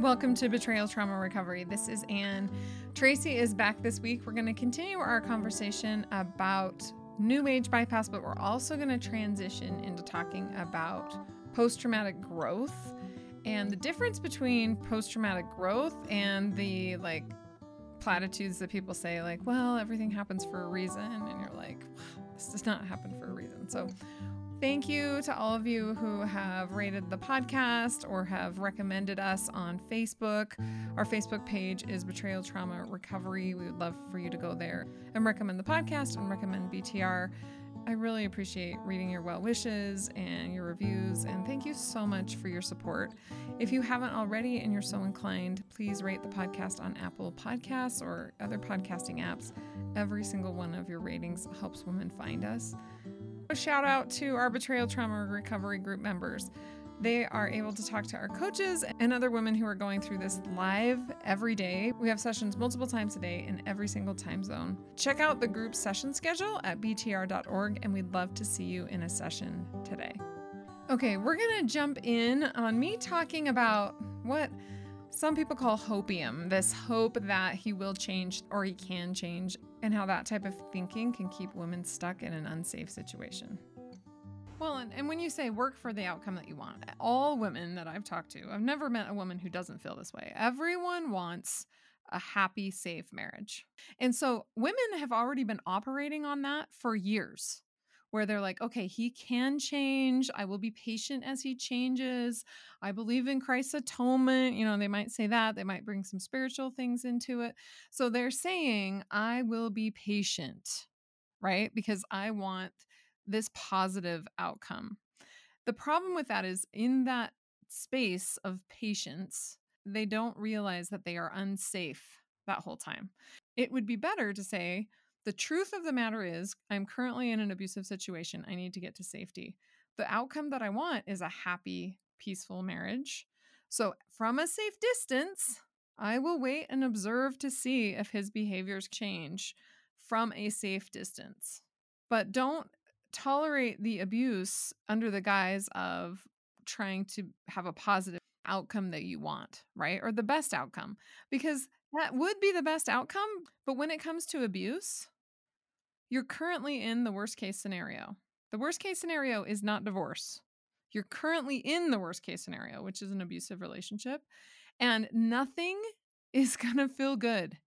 Welcome to Betrayal Trauma Recovery. This is Anne. Tracy is back this week. We're going to continue our conversation about new age bypass, but we're also going to transition into talking about post traumatic growth and the difference between post traumatic growth and the like platitudes that people say, like, well, everything happens for a reason. And you're like, this does not happen for a reason. So, Thank you to all of you who have rated the podcast or have recommended us on Facebook. Our Facebook page is Betrayal Trauma Recovery. We would love for you to go there and recommend the podcast and recommend BTR. I really appreciate reading your well wishes and your reviews, and thank you so much for your support. If you haven't already and you're so inclined, please rate the podcast on Apple Podcasts or other podcasting apps. Every single one of your ratings helps women find us. A shout out to our betrayal trauma recovery group members. They are able to talk to our coaches and other women who are going through this live every day. We have sessions multiple times a day in every single time zone. Check out the group session schedule at btr.org, and we'd love to see you in a session today. Okay, we're to jump in on me talking about what some people call hopium this hope that he will change or he can change and how that type of thinking can keep women stuck in an unsafe situation. Well, and, and when you say work for the outcome that you want, all women that I've talked to, I've never met a woman who doesn't feel this way. Everyone wants a happy, safe marriage. And so women have already been operating on that for years where they're like, okay, he can change. I will be patient as he changes. I believe in Christ's atonement. You know, they might say that. They might bring some spiritual things into it. So they're saying, I will be patient, right? Because I want this positive outcome. The problem with that is in that space of patience, they don't realize that they are unsafe that whole time. It would be better to say, the truth of the matter is, I'm currently in an abusive situation. I need to get to safety. The outcome that I want is a happy, peaceful marriage. So, from a safe distance, I will wait and observe to see if his behaviors change from a safe distance. But don't tolerate the abuse under the guise of trying to have a positive outcome that you want, right? Or the best outcome, because that would be the best outcome. But when it comes to abuse, you're currently in the worst case scenario. The worst case scenario is not divorce. You're currently in the worst case scenario, which is an abusive relationship, and nothing is going to feel good.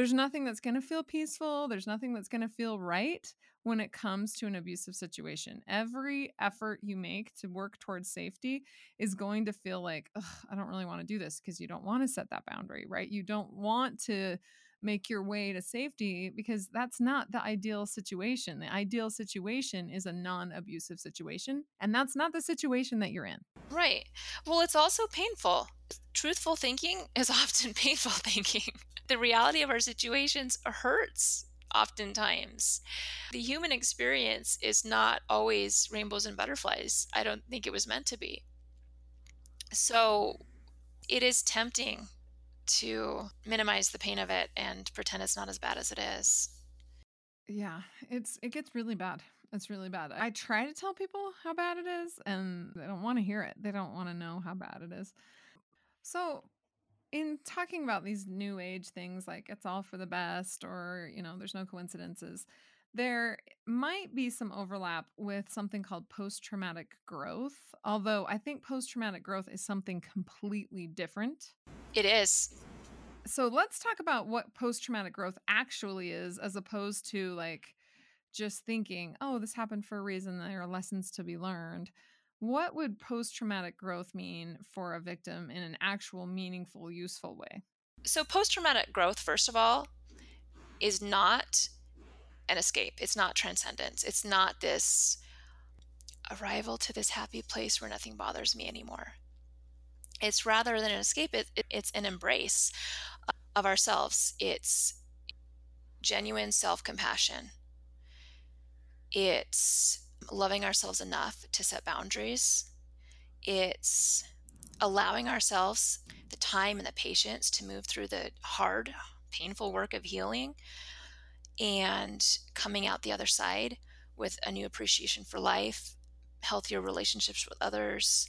There's nothing that's going to feel peaceful. There's nothing that's going to feel right when it comes to an abusive situation. Every effort you make to work towards safety is going to feel like, I don't really want to do this because you don't want to set that boundary, right? You don't want to make your way to safety because that's not the ideal situation. The ideal situation is a non abusive situation, and that's not the situation that you're in. Right. Well, it's also painful. Truthful thinking is often painful thinking. The reality of our situations hurts oftentimes. The human experience is not always rainbows and butterflies. I don't think it was meant to be. So it is tempting to minimize the pain of it and pretend it's not as bad as it is. Yeah, it's it gets really bad. It's really bad. I try to tell people how bad it is and they don't want to hear it. They don't want to know how bad it is. So, in talking about these new age things like it's all for the best or, you know, there's no coincidences, there might be some overlap with something called post traumatic growth, although I think post traumatic growth is something completely different. It is. So let's talk about what post traumatic growth actually is, as opposed to like just thinking, oh, this happened for a reason, there are lessons to be learned. What would post traumatic growth mean for a victim in an actual, meaningful, useful way? So, post traumatic growth, first of all, is not an escape. It's not transcendence. It's not this arrival to this happy place where nothing bothers me anymore. It's rather than an escape, it, it, it's an embrace of ourselves. It's genuine self compassion. It's loving ourselves enough to set boundaries. It's allowing ourselves the time and the patience to move through the hard, painful work of healing and coming out the other side with a new appreciation for life, healthier relationships with others,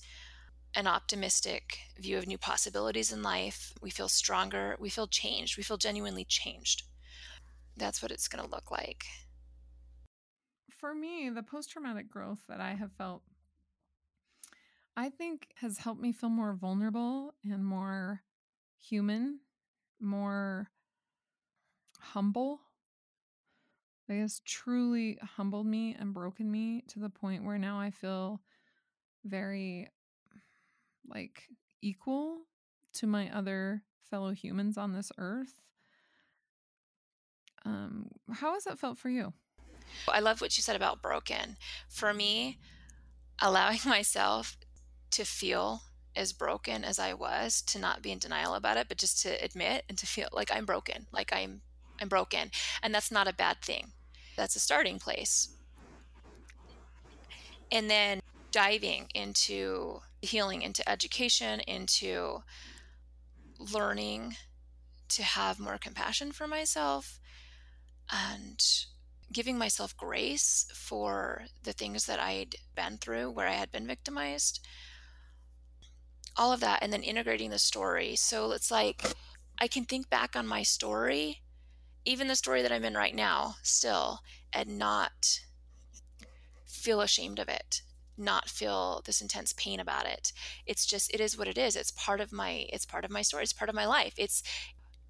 an optimistic view of new possibilities in life. We feel stronger. We feel changed. We feel genuinely changed. That's what it's going to look like. For me, the post traumatic growth that I have felt, I think has helped me feel more vulnerable and more human, more humble. It has truly humbled me and broken me to the point where now I feel very like equal to my other fellow humans on this earth. Um, how has that felt for you? I love what you said about broken. For me, allowing myself to feel as broken as I was, to not be in denial about it, but just to admit and to feel like I'm broken, like I'm I'm broken. And that's not a bad thing. That's a starting place. And then diving into healing, into education, into learning to have more compassion for myself and giving myself grace for the things that I'd been through where I had been victimized. All of that, and then integrating the story. So it's like I can think back on my story, even the story that I'm in right now, still, and not feel ashamed of it not feel this intense pain about it. It's just it is what it is. It's part of my it's part of my story. It's part of my life. It's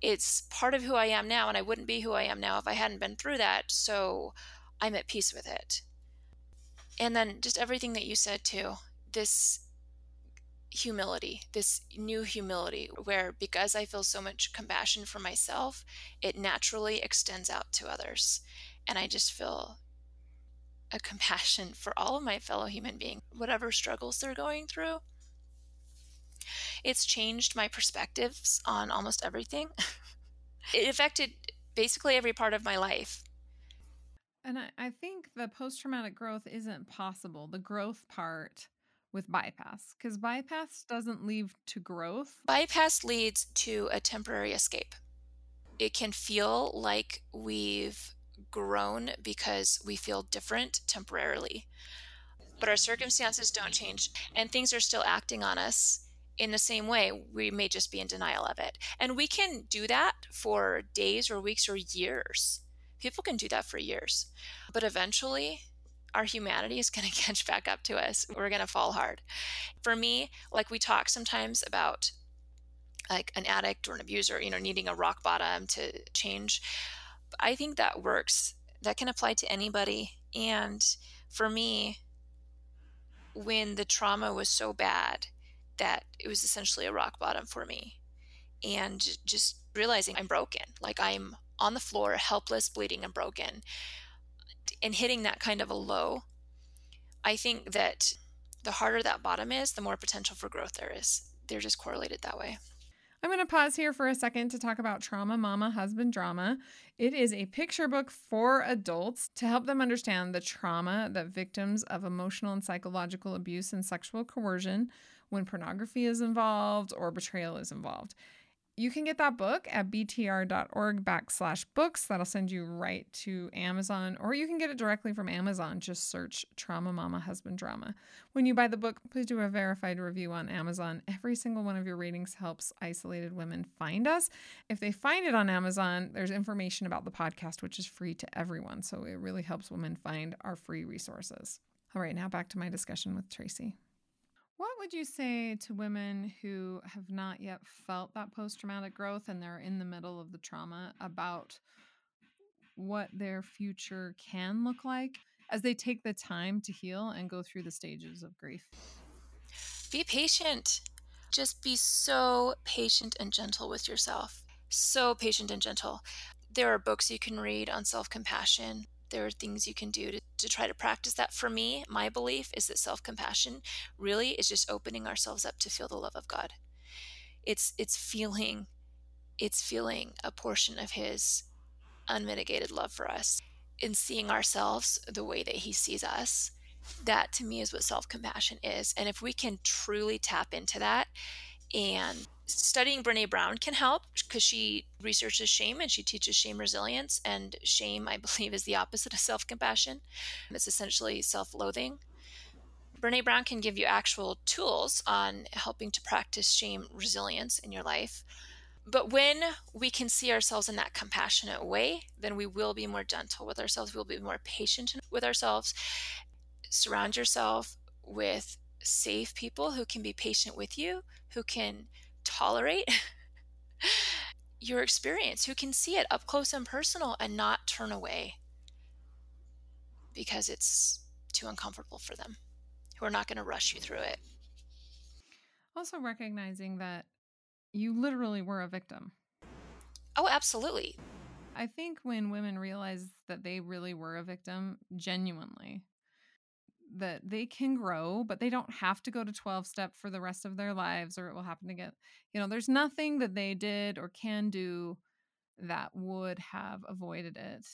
it's part of who i am now and i wouldn't be who i am now if i hadn't been through that. So i'm at peace with it. And then just everything that you said too this humility this new humility where because i feel so much compassion for myself it naturally extends out to others. And i just feel a compassion for all of my fellow human beings, whatever struggles they're going through. It's changed my perspectives on almost everything. it affected basically every part of my life. And I, I think the post traumatic growth isn't possible, the growth part with bypass, because bypass doesn't lead to growth. Bypass leads to a temporary escape. It can feel like we've grown because we feel different temporarily. But our circumstances don't change, and things are still acting on us in the same way. We may just be in denial of it. And we can do that for days or weeks or years. People can do that for years. But eventually, our humanity is going to catch back up to us. We're going to fall hard. For me, like we talk sometimes about like an addict or an abuser, you know, needing a rock bottom to change. I think that works. That can apply to anybody. And for me, when the trauma was so bad that it was essentially a rock bottom for me, and just realizing I'm broken, like I'm on the floor, helpless, bleeding, and broken, and hitting that kind of a low, I think that the harder that bottom is, the more potential for growth there is. They're just correlated that way. I'm going to pause here for a second to talk about Trauma Mama Husband Drama. It is a picture book for adults to help them understand the trauma that victims of emotional and psychological abuse and sexual coercion, when pornography is involved or betrayal is involved. You can get that book at btr.org backslash books. That'll send you right to Amazon, or you can get it directly from Amazon. Just search Trauma Mama Husband Drama. When you buy the book, please do a verified review on Amazon. Every single one of your ratings helps isolated women find us. If they find it on Amazon, there's information about the podcast, which is free to everyone. So it really helps women find our free resources. All right, now back to my discussion with Tracy. What would you say to women who have not yet felt that post traumatic growth and they're in the middle of the trauma about what their future can look like as they take the time to heal and go through the stages of grief? Be patient. Just be so patient and gentle with yourself. So patient and gentle. There are books you can read on self compassion there are things you can do to, to try to practice that. For me, my belief is that self compassion really is just opening ourselves up to feel the love of God. It's it's feeling it's feeling a portion of his unmitigated love for us in seeing ourselves the way that he sees us. That to me is what self compassion is. And if we can truly tap into that and studying Brene Brown can help because she researches shame and she teaches shame resilience. And shame, I believe, is the opposite of self compassion. It's essentially self loathing. Brene Brown can give you actual tools on helping to practice shame resilience in your life. But when we can see ourselves in that compassionate way, then we will be more gentle with ourselves. We'll be more patient with ourselves. Surround yourself with safe people who can be patient with you, who can tolerate your experience, who can see it up close and personal and not turn away because it's too uncomfortable for them, who are not going to rush you through it. Also, recognizing that you literally were a victim. Oh, absolutely. I think when women realize that they really were a victim, genuinely, that they can grow, but they don't have to go to 12 step for the rest of their lives or it will happen again. You know, there's nothing that they did or can do that would have avoided it.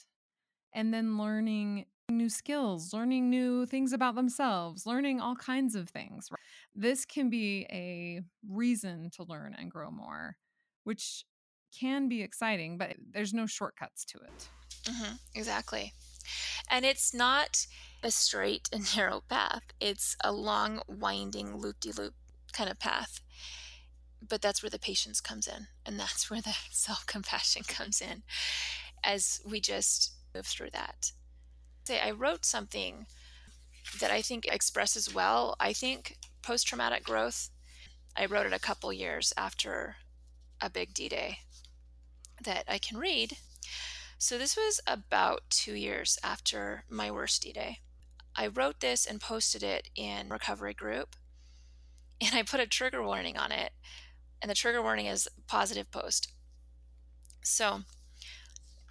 And then learning new skills, learning new things about themselves, learning all kinds of things. This can be a reason to learn and grow more, which can be exciting, but there's no shortcuts to it. Mm-hmm, exactly. And it's not a straight and narrow path, it's a long, winding, loop de loop kind of path. But that's where the patience comes in, and that's where the self compassion comes in as we just move through that say I wrote something that I think expresses well, I think, post traumatic growth. I wrote it a couple years after a big D Day that I can read. So this was about two years after my worst D Day. I wrote this and posted it in recovery group, and I put a trigger warning on it. And the trigger warning is positive post. So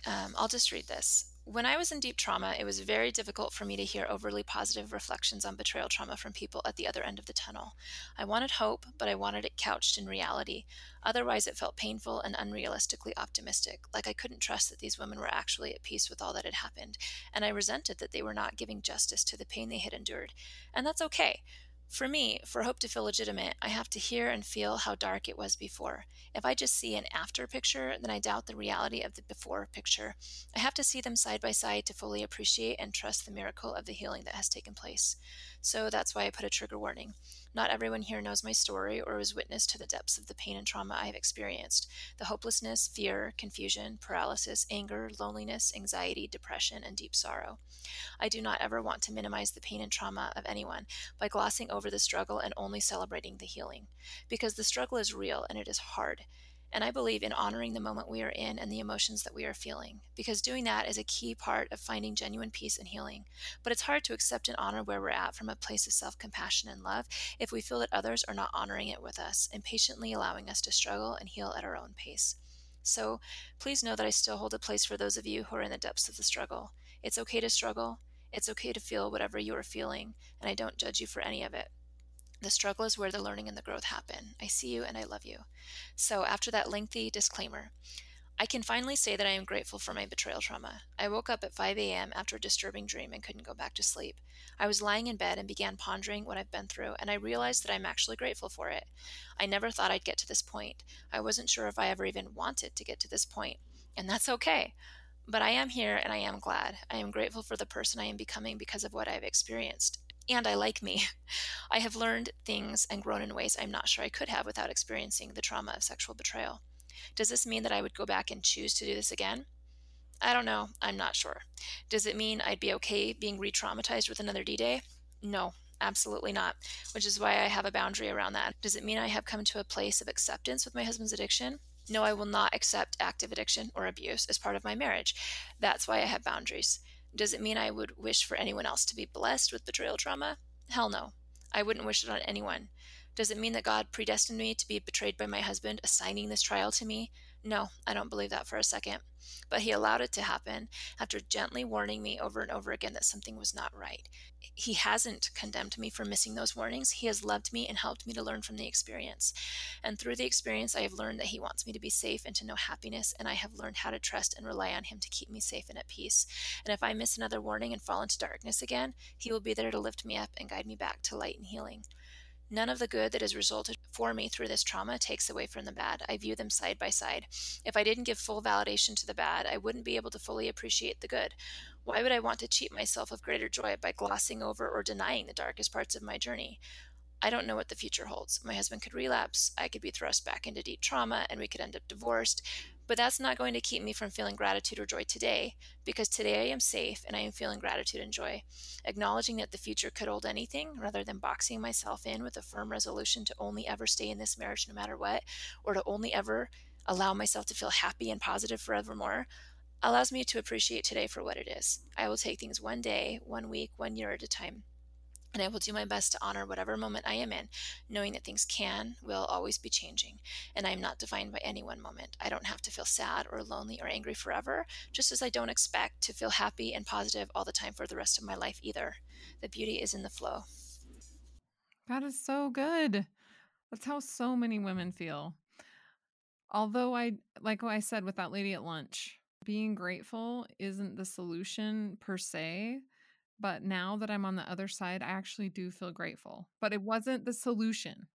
um, I'll just read this. When I was in deep trauma, it was very difficult for me to hear overly positive reflections on betrayal trauma from people at the other end of the tunnel. I wanted hope, but I wanted it couched in reality. Otherwise, it felt painful and unrealistically optimistic, like I couldn't trust that these women were actually at peace with all that had happened, and I resented that they were not giving justice to the pain they had endured. And that's okay. For me, for hope to feel legitimate, I have to hear and feel how dark it was before. If I just see an after picture, then I doubt the reality of the before picture. I have to see them side by side to fully appreciate and trust the miracle of the healing that has taken place. So that's why I put a trigger warning. Not everyone here knows my story or was witness to the depths of the pain and trauma I have experienced the hopelessness, fear, confusion, paralysis, anger, loneliness, anxiety, depression, and deep sorrow. I do not ever want to minimize the pain and trauma of anyone by glossing over the struggle and only celebrating the healing, because the struggle is real and it is hard. And I believe in honoring the moment we are in and the emotions that we are feeling, because doing that is a key part of finding genuine peace and healing. But it's hard to accept and honor where we're at from a place of self compassion and love if we feel that others are not honoring it with us and patiently allowing us to struggle and heal at our own pace. So please know that I still hold a place for those of you who are in the depths of the struggle. It's okay to struggle, it's okay to feel whatever you are feeling, and I don't judge you for any of it. The struggle is where the learning and the growth happen. I see you and I love you. So, after that lengthy disclaimer, I can finally say that I am grateful for my betrayal trauma. I woke up at 5 a.m. after a disturbing dream and couldn't go back to sleep. I was lying in bed and began pondering what I've been through, and I realized that I'm actually grateful for it. I never thought I'd get to this point. I wasn't sure if I ever even wanted to get to this point, and that's okay. But I am here and I am glad. I am grateful for the person I am becoming because of what I've experienced and I like me. I have learned things and grown in ways I'm not sure I could have without experiencing the trauma of sexual betrayal. Does this mean that I would go back and choose to do this again? I don't know. I'm not sure. Does it mean I'd be okay being re traumatized with another D Day? No, absolutely not, which is why I have a boundary around that. Does it mean I have come to a place of acceptance with my husband's addiction? No, I will not accept active addiction or abuse as part of my marriage. That's why I have boundaries. Does it mean I would wish for anyone else to be blessed with betrayal trauma? Hell no. I wouldn't wish it on anyone. Does it mean that God predestined me to be betrayed by my husband, assigning this trial to me? No, I don't believe that for a second. But he allowed it to happen after gently warning me over and over again that something was not right. He hasn't condemned me for missing those warnings. He has loved me and helped me to learn from the experience. And through the experience, I have learned that he wants me to be safe and to know happiness, and I have learned how to trust and rely on him to keep me safe and at peace. And if I miss another warning and fall into darkness again, he will be there to lift me up and guide me back to light and healing. None of the good that has resulted for me through this trauma takes away from the bad. I view them side by side. If I didn't give full validation to the bad, I wouldn't be able to fully appreciate the good. Why would I want to cheat myself of greater joy by glossing over or denying the darkest parts of my journey? I don't know what the future holds. My husband could relapse, I could be thrust back into deep trauma, and we could end up divorced. But that's not going to keep me from feeling gratitude or joy today, because today I am safe and I am feeling gratitude and joy. Acknowledging that the future could hold anything, rather than boxing myself in with a firm resolution to only ever stay in this marriage no matter what, or to only ever allow myself to feel happy and positive forevermore, allows me to appreciate today for what it is. I will take things one day, one week, one year at a time and I will do my best to honor whatever moment I am in, knowing that things can, will always be changing, and I am not defined by any one moment. I don't have to feel sad or lonely or angry forever, just as I don't expect to feel happy and positive all the time for the rest of my life either. The beauty is in the flow. That is so good. That's how so many women feel. Although I, like I said with that lady at lunch, being grateful isn't the solution per se but now that I'm on the other side, I actually do feel grateful. But it wasn't the solution.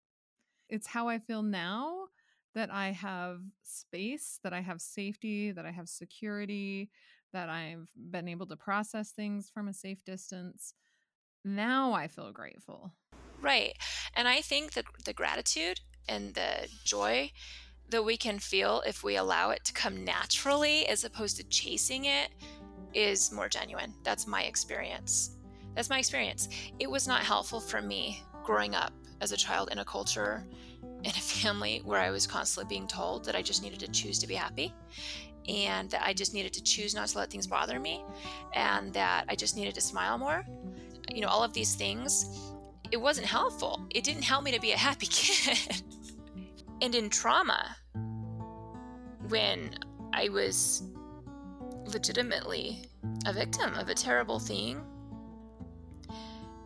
It's how I feel now that I have space, that I have safety, that I have security, that I've been able to process things from a safe distance. Now I feel grateful. Right. And I think that the gratitude and the joy that we can feel if we allow it to come naturally as opposed to chasing it is more genuine. That's my experience. That's my experience. It was not helpful for me growing up as a child in a culture, in a family where I was constantly being told that I just needed to choose to be happy and that I just needed to choose not to let things bother me and that I just needed to smile more. You know, all of these things, it wasn't helpful. It didn't help me to be a happy kid. and in trauma, when I was legitimately a victim of a terrible thing,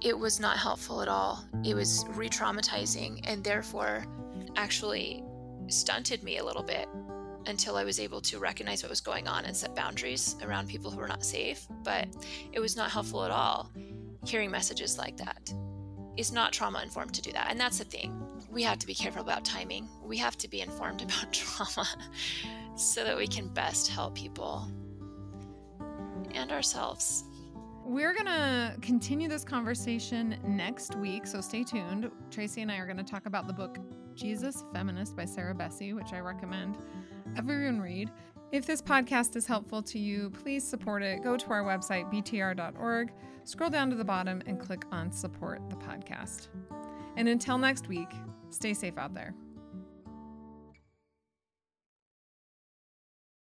it was not helpful at all. It was re traumatizing and therefore actually stunted me a little bit until I was able to recognize what was going on and set boundaries around people who were not safe. But it was not helpful at all hearing messages like that. It's not trauma informed to do that. And that's the thing. We have to be careful about timing. We have to be informed about trauma so that we can best help people and ourselves. We're going to continue this conversation next week, so stay tuned. Tracy and I are going to talk about the book Jesus Feminist by Sarah Bessey, which I recommend everyone read. If this podcast is helpful to you, please support it. Go to our website, btr.org, scroll down to the bottom, and click on Support the Podcast. And until next week, stay safe out there.